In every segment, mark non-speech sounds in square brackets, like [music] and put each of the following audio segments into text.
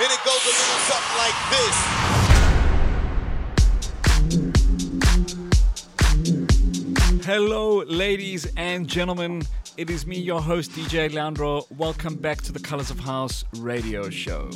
And it goes a little something like this. Hello, ladies and gentlemen. It is me, your host, DJ Leandro. Welcome back to the Colors of House radio show.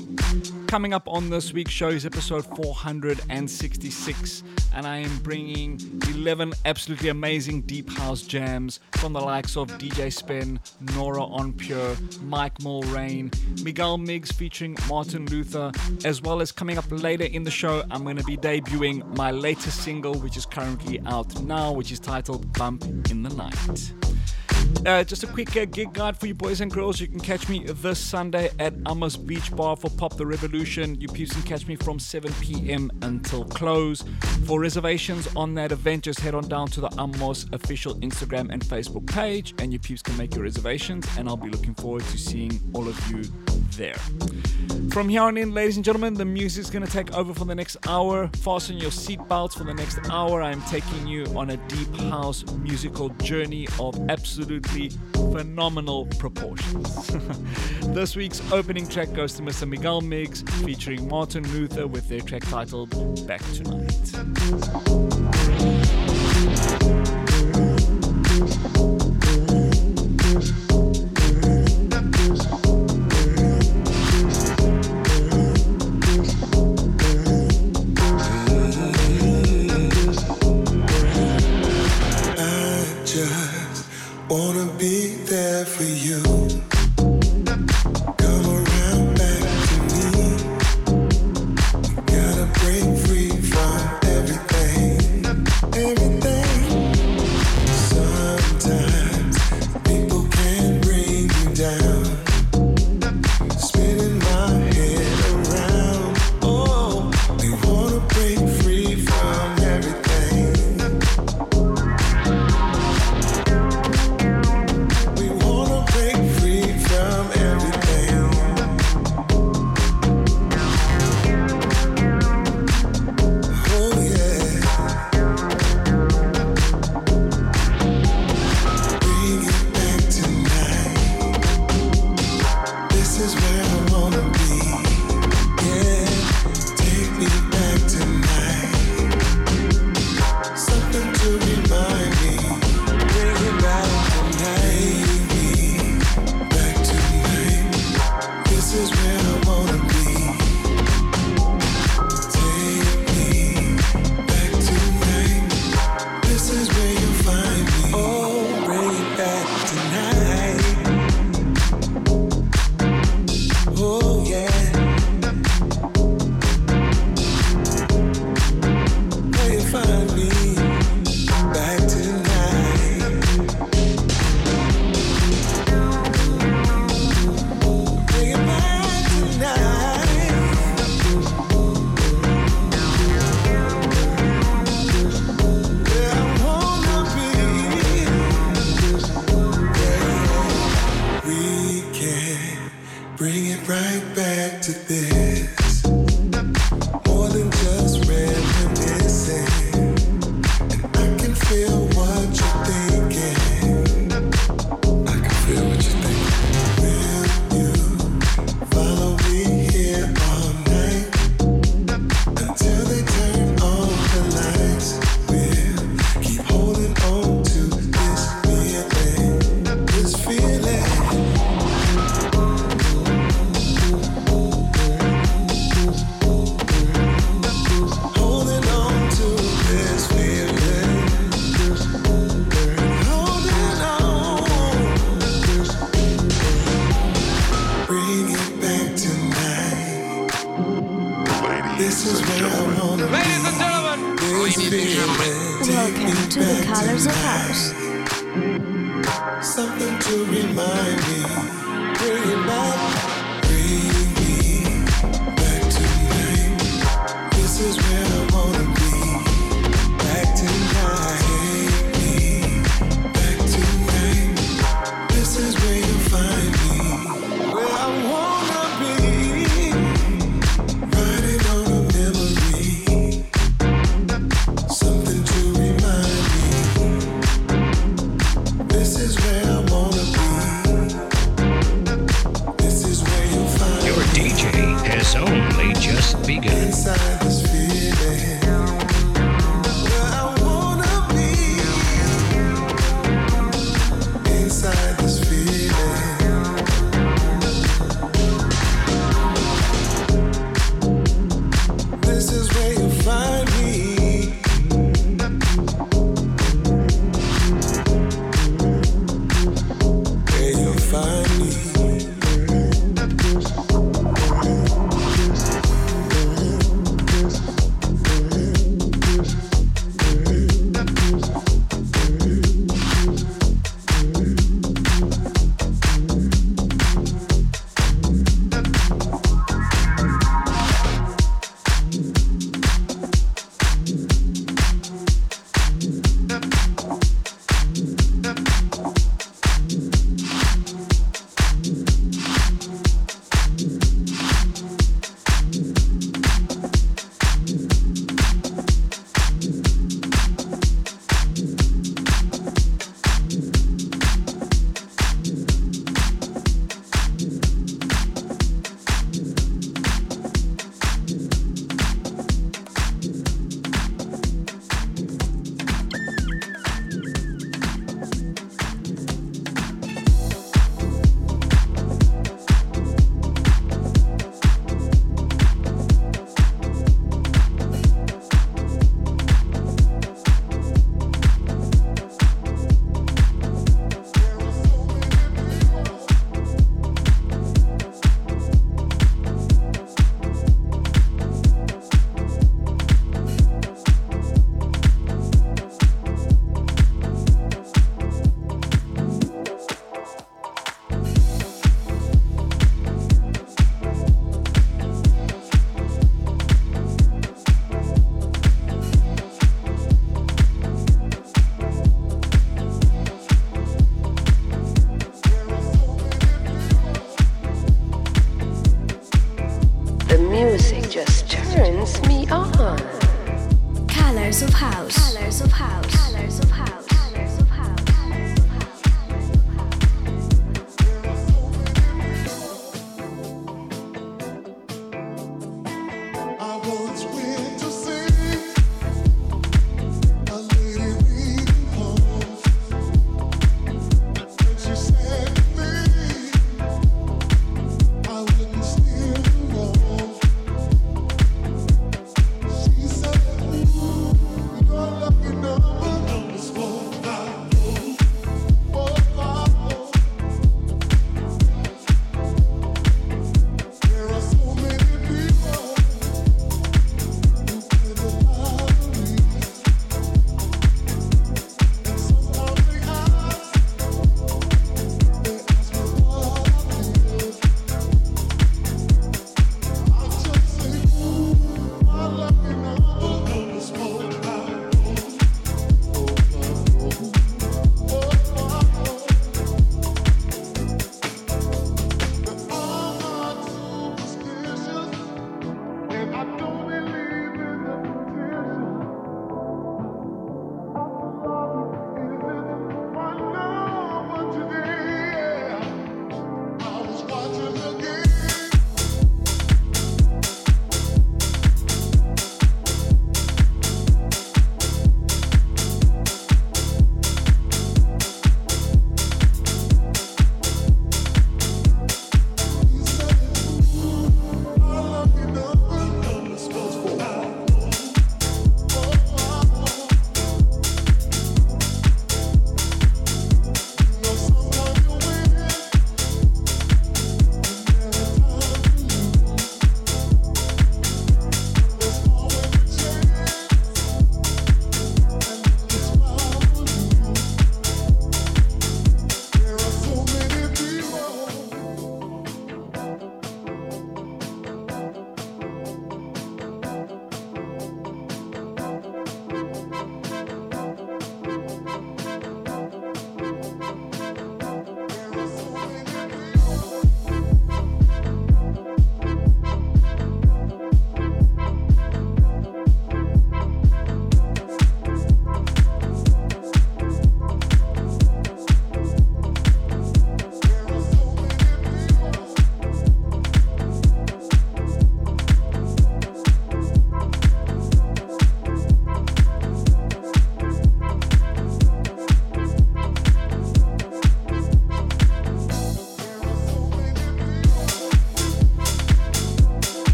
Coming up on this week's show is episode 466, and I am bringing 11 absolutely amazing deep house jams from the likes of DJ Spin, Nora En Pure, Mike Mulrain, Miguel Migs featuring Martin Luther, as well as coming up later in the show, I'm going to be debuting my latest single, which is currently out now, which is titled Bump in the Night. Uh, just a quick uh, gig guide for you boys and girls. You can catch me this Sunday at Amos Beach Bar for Pop the Revolution. You peeps can catch me from 7 p.m. until close. For reservations on that event, just head on down to the Amos official Instagram and Facebook page, and you peeps can make your reservations. And I'll be looking forward to seeing all of you there. From here on in, ladies and gentlemen, the music's going to take over for the next hour. Fasten your seatbelts for the next hour. I'm taking you on a deep house musical journey of absolutely phenomenal proportions. [laughs] this week's opening track goes to Mr. Miguel Migs featuring Martin Luther with their track titled Back Tonight.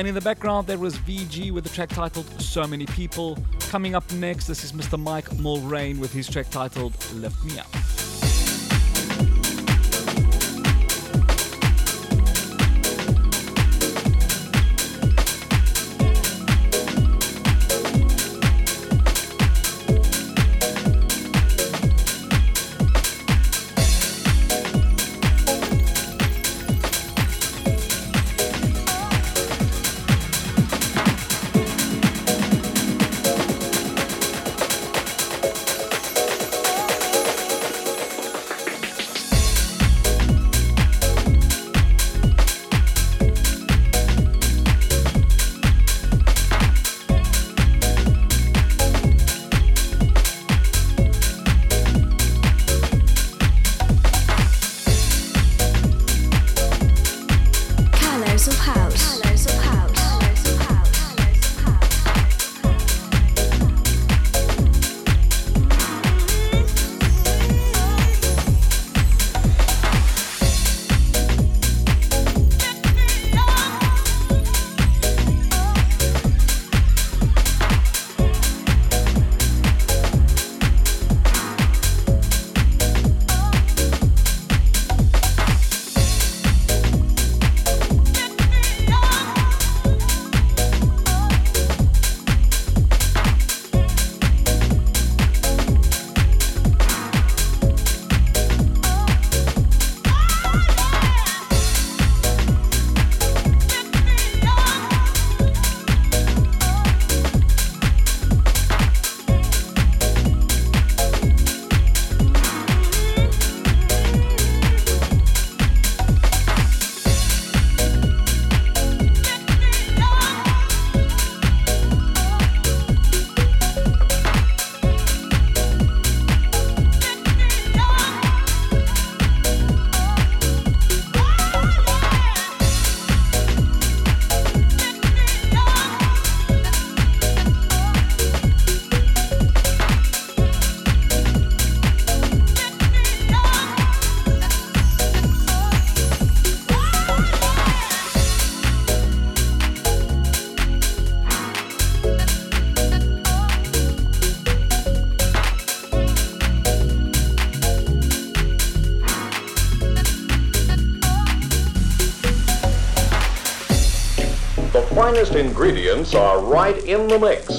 And in the background, there was VG with the track titled So Many People. Coming up next, this is Mr. Mike Mulrain with his track titled Lift Me Up. Finest ingredients are right in the mix.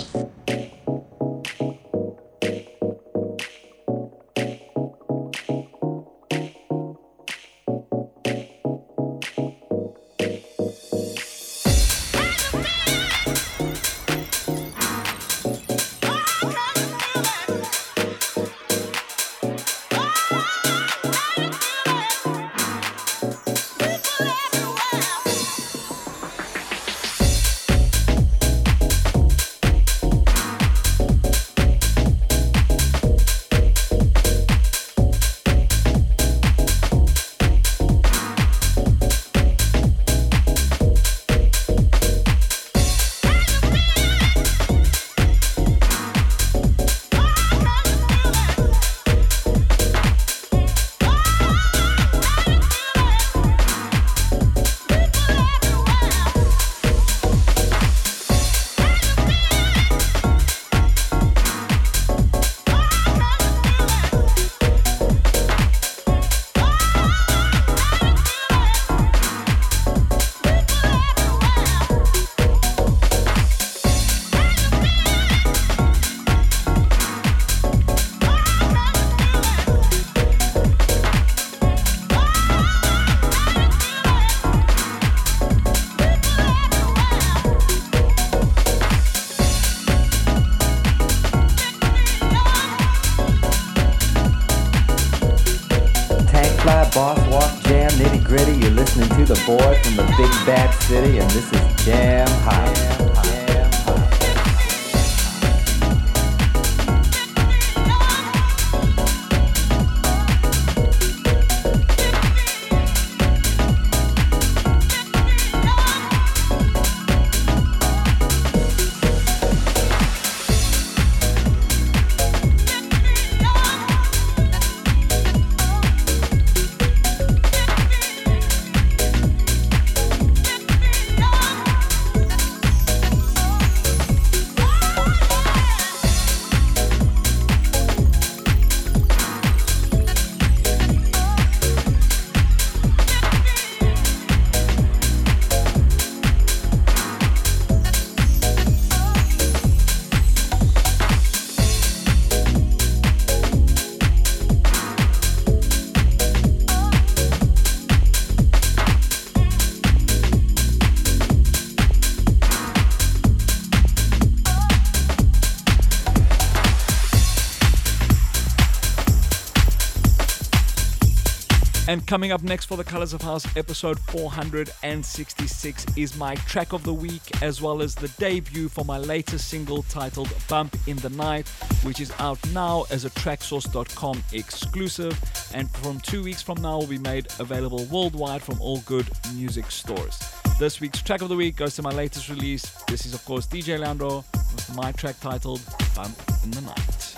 And coming up next for the Colors of House episode 466 is my track of the week, as well as the debut for my latest single titled Bump in the Night, which is out now as a traxsource.com exclusive. And from two weeks from now, will be made available worldwide from all good music stores. This week's track of the week goes to my latest release. This is, of course, DJ Leandro with my track titled Bump in the Night.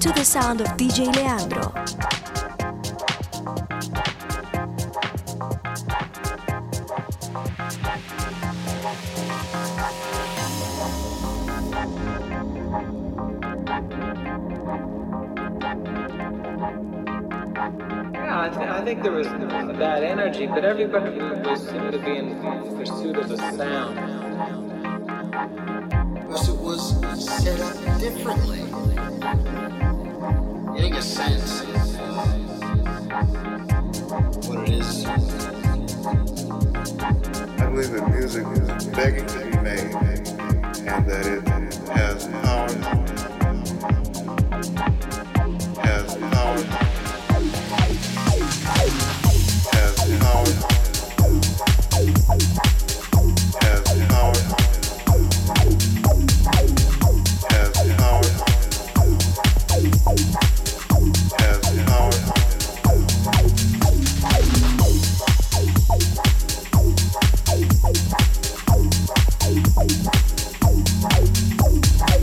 To the sound of DJ Leandro. Bye. Bye. Bye.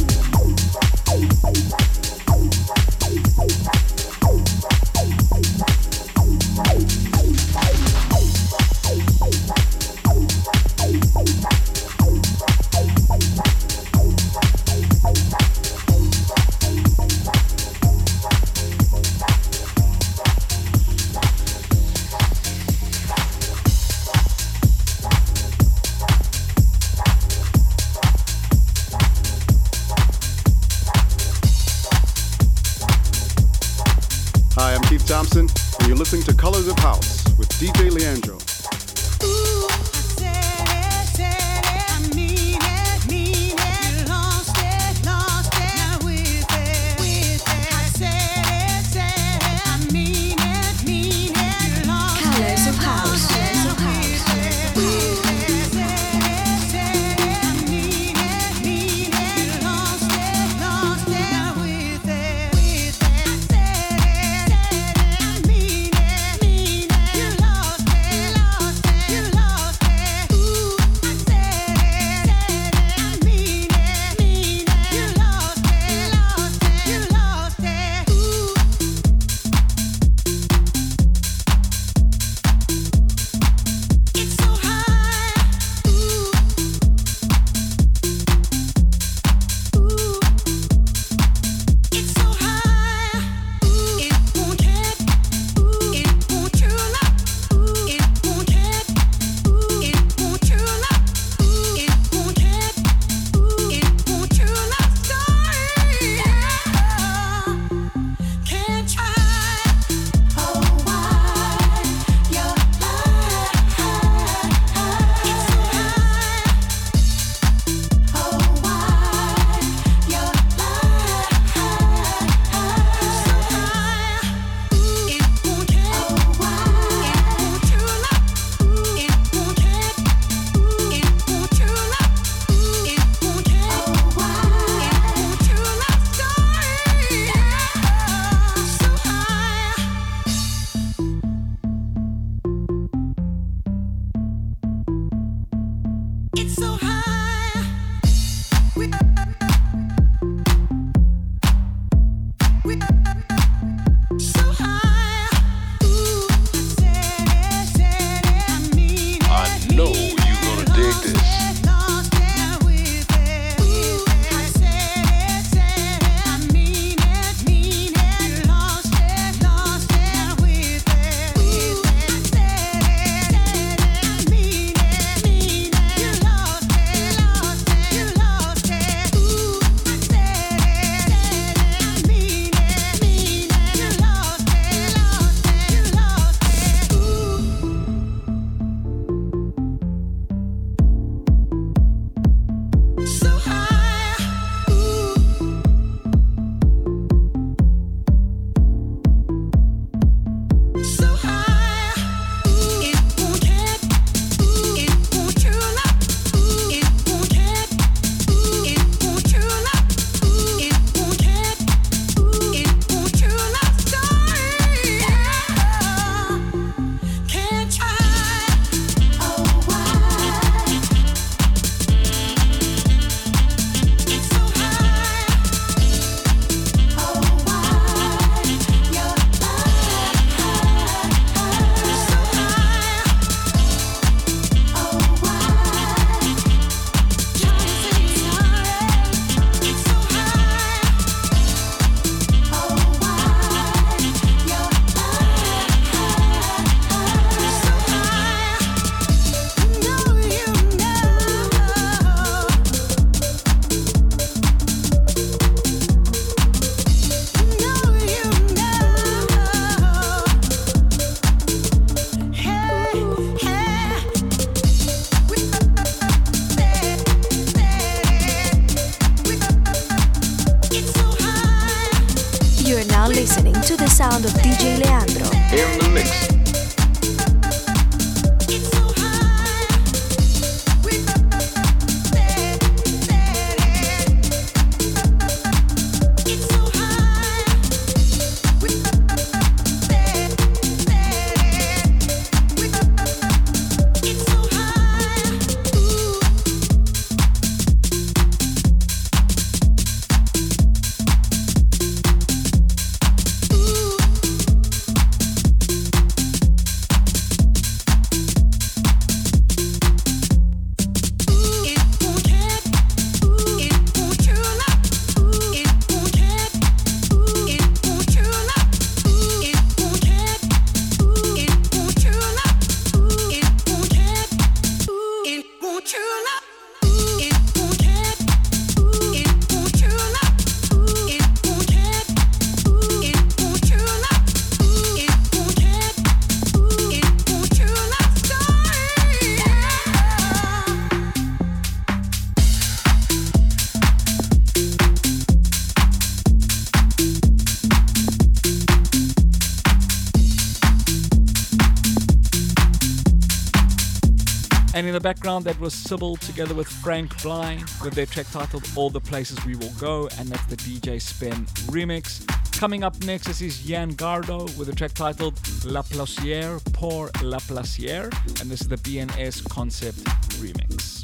The background, that was Sybil together with Frank Bly with their track titled All the Places We Will Go, and that's the DJ Spin remix. Coming up next, is Jan Gardo with a track titled La Placière pour La Placière, and this is the BNS Concept remix.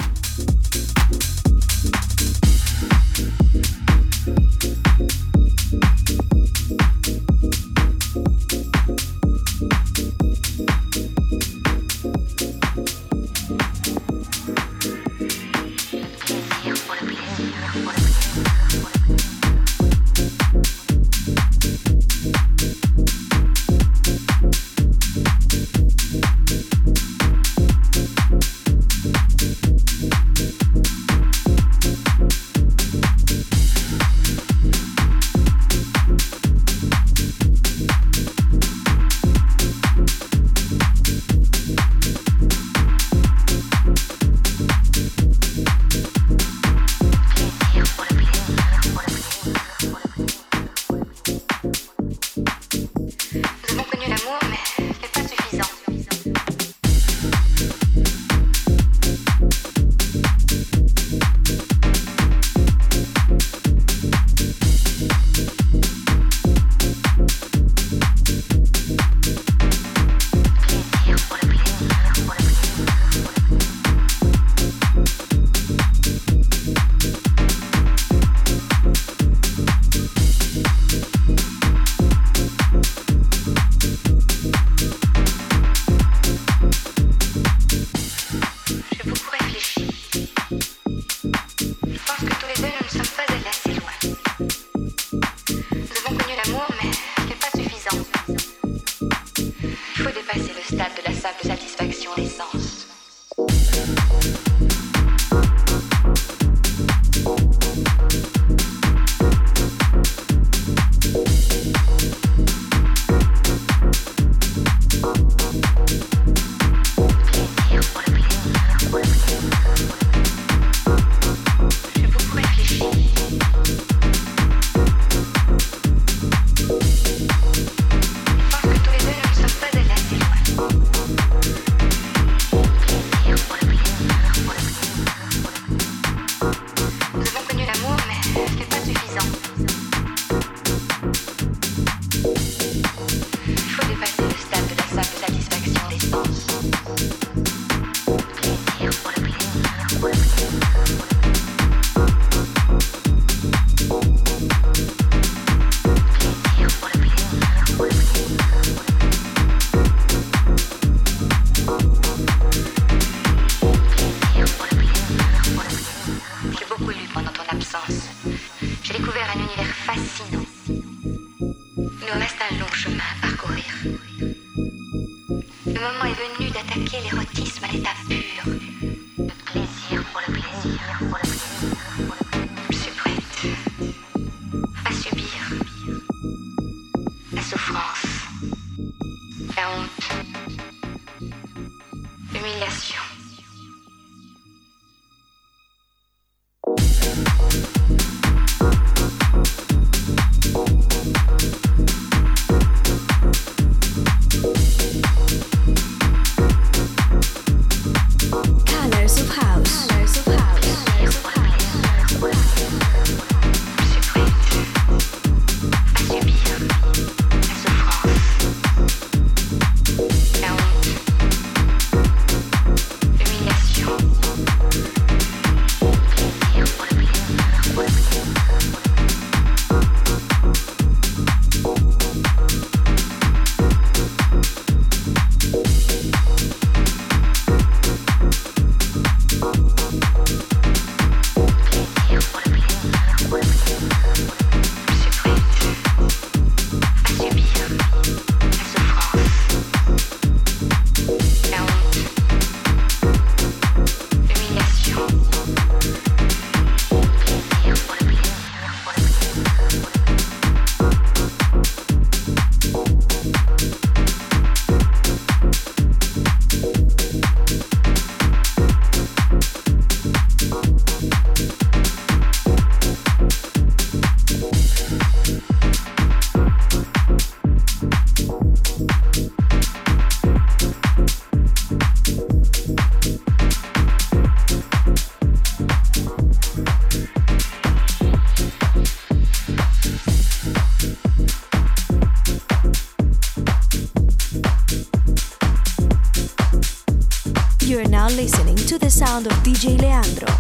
Humiliation. Sound of DJ Leandro.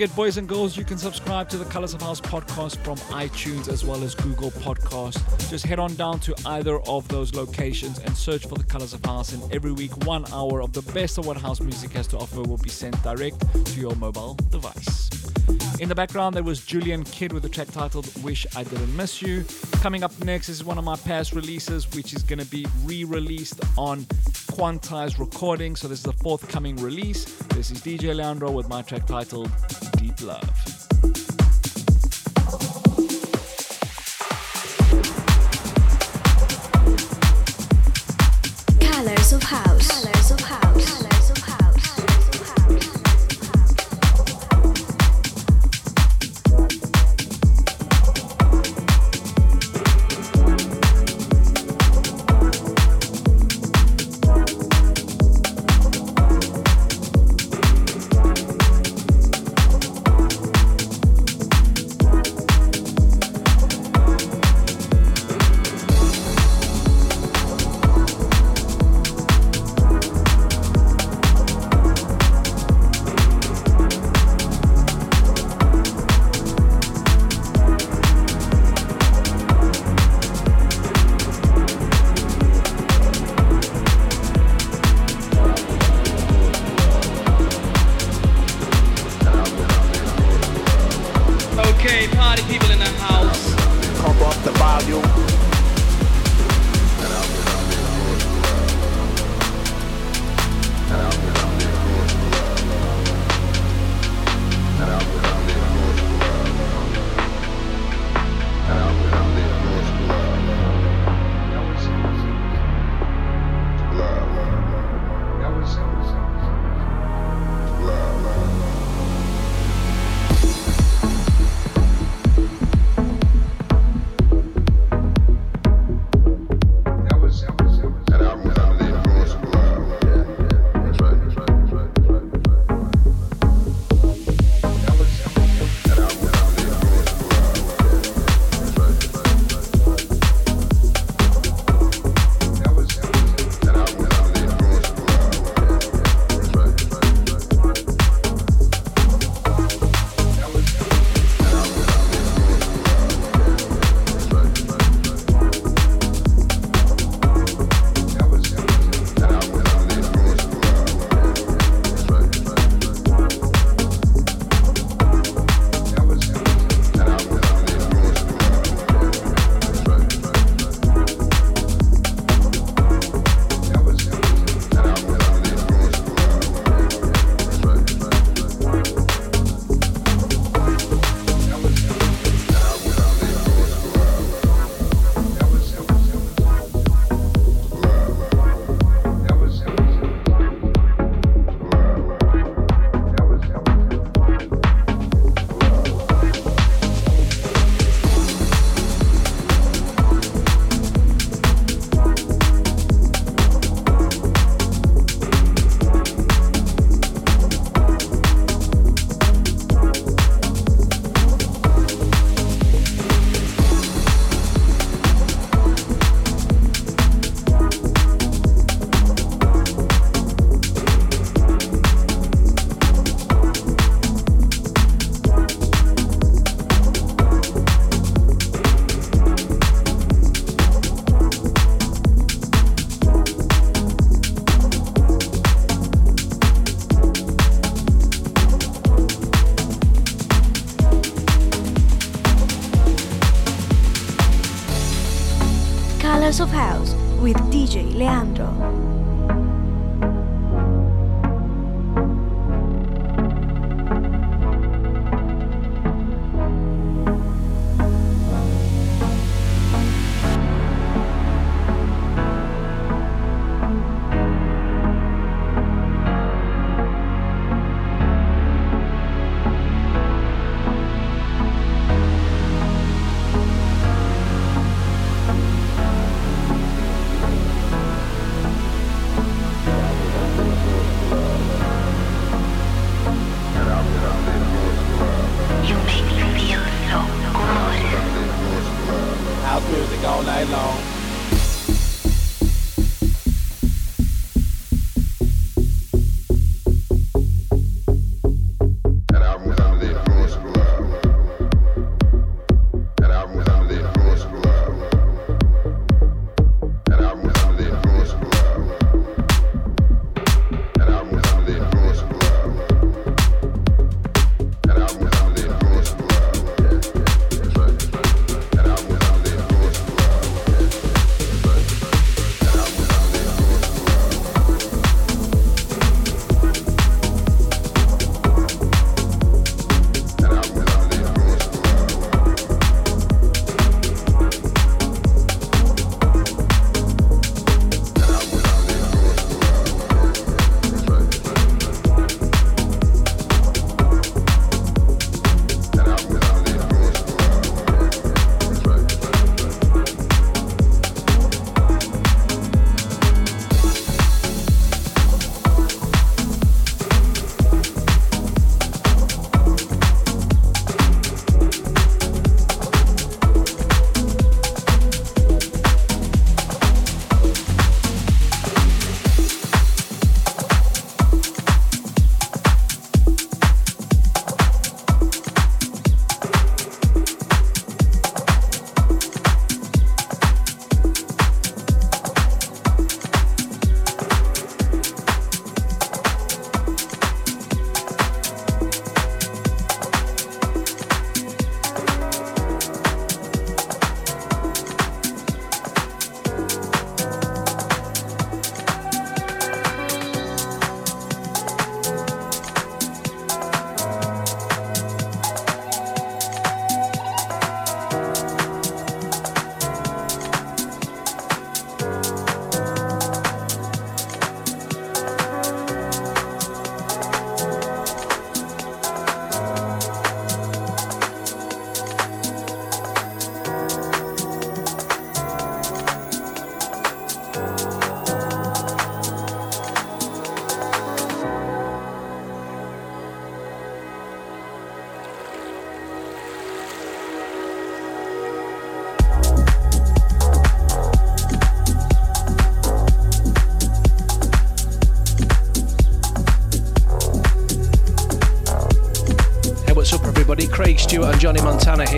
Forget, boys and girls, you can subscribe to the Colors of House podcast from iTunes as well as Google Podcast. Just head on down to either of those locations and search for the Colors of House. And every week, one hour of the best of what house music has to offer will be sent direct to your mobile device. In the background, there was Julian Kidd with a track titled Wish I Didn't Miss You. Coming up next is one of my past releases, which is going to be re released on Quantize Recording. So, this is a forthcoming release. This is DJ Leandro with my track titled Deep Love.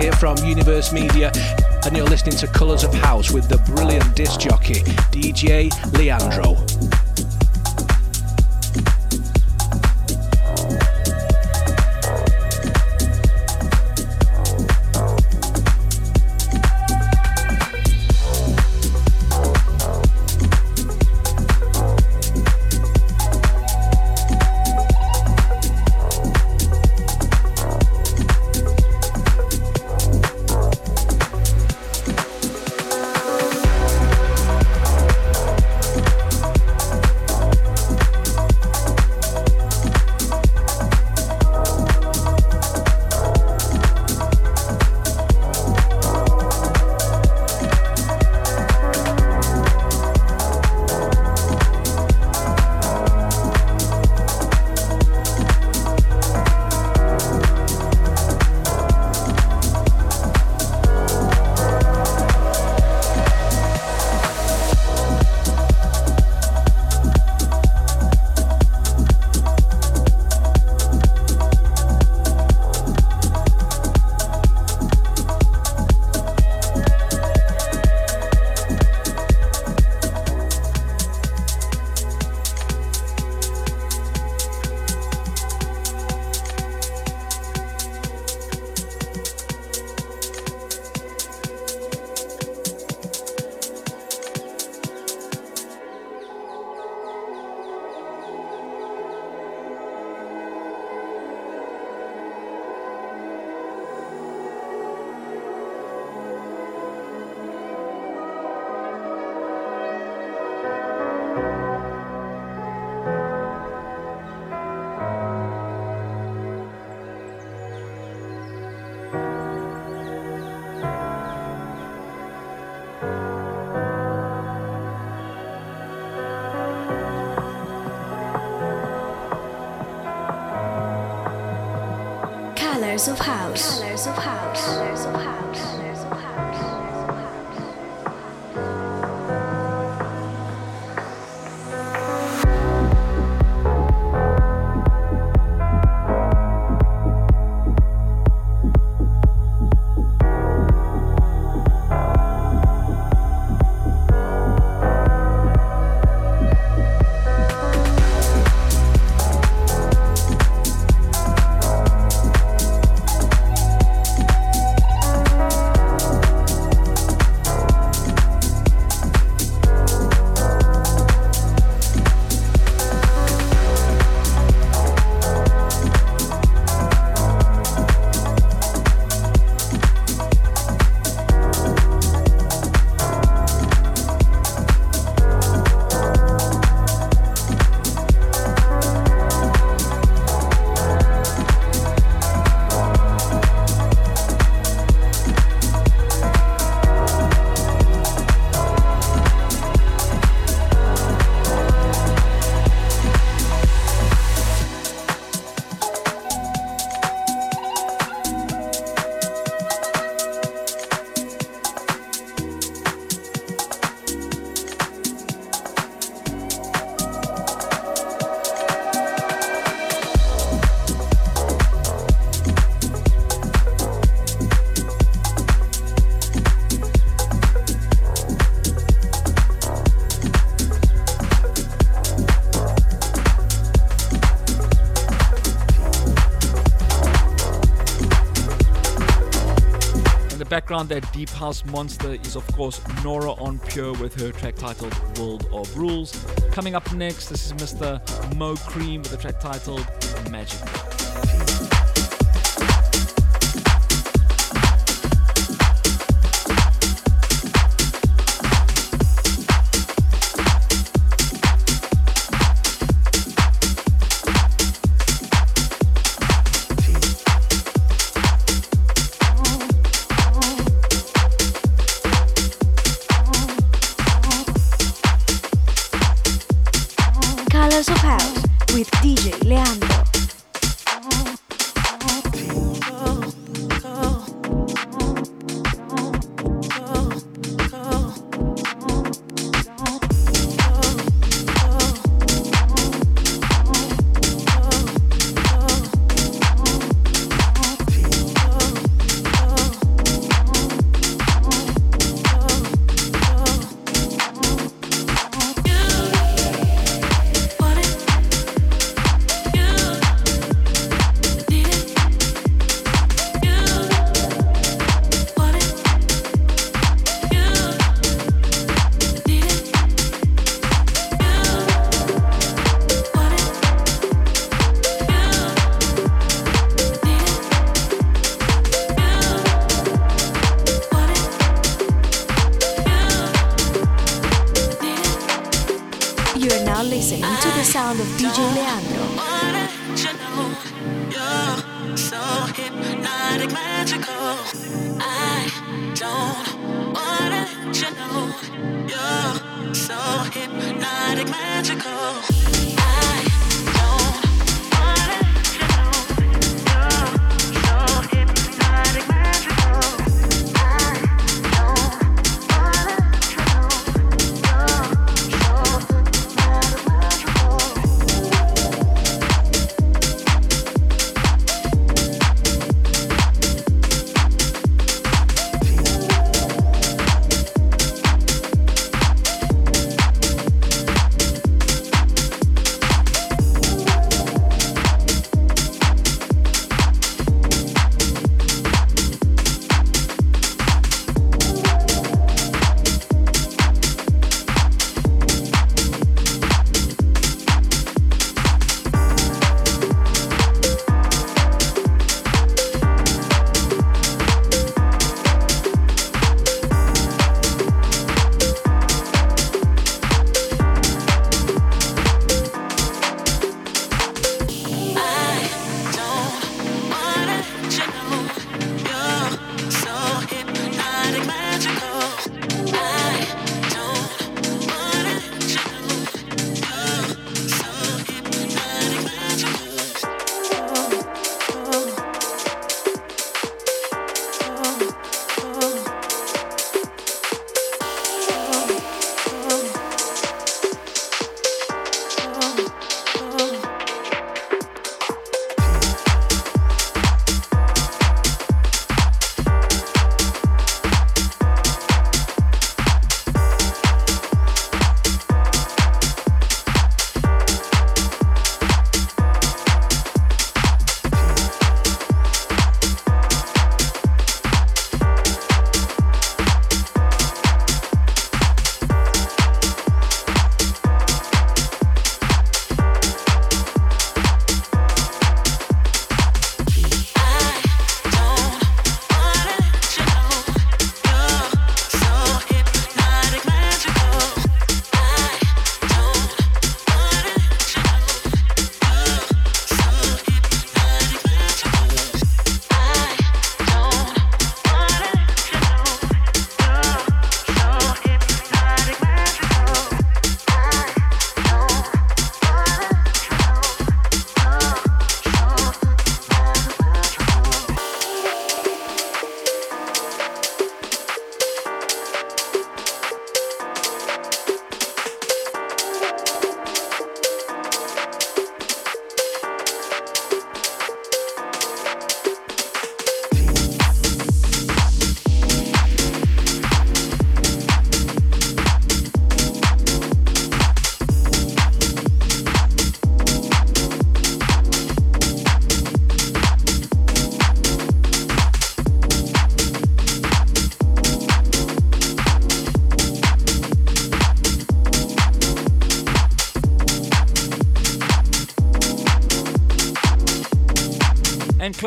Here from Universe Media, and you're listening to Colours of House with the brilliant disc jockey, DJ Leandro. Background, that deep house monster is of course Nora En Pure with her track titled World of Rules. Coming up next, this is Mr. Mo Cream with the track titled Magic.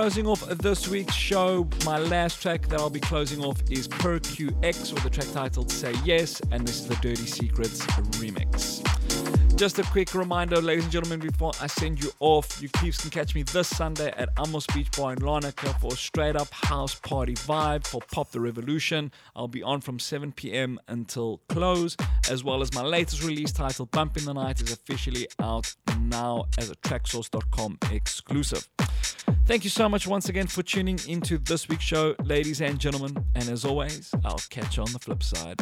Closing off this week's show, my last track that I'll be closing off is Per QX with the track titled Say Yes, and this is the Dirty Secrets remix. Just a quick reminder, ladies and gentlemen, before I send you off, you peeps can catch me this Sunday at Amos Beach Bar in Larnaca for a straight up house party vibe for Pop the Revolution. I'll be on from 7 p.m. until close, as well as my latest release titled Bump in the Night is officially out now as a traxsource.com exclusive. Thank you so much once again for tuning into this week's show, ladies and gentlemen. And as always, I'll catch you on the flip side.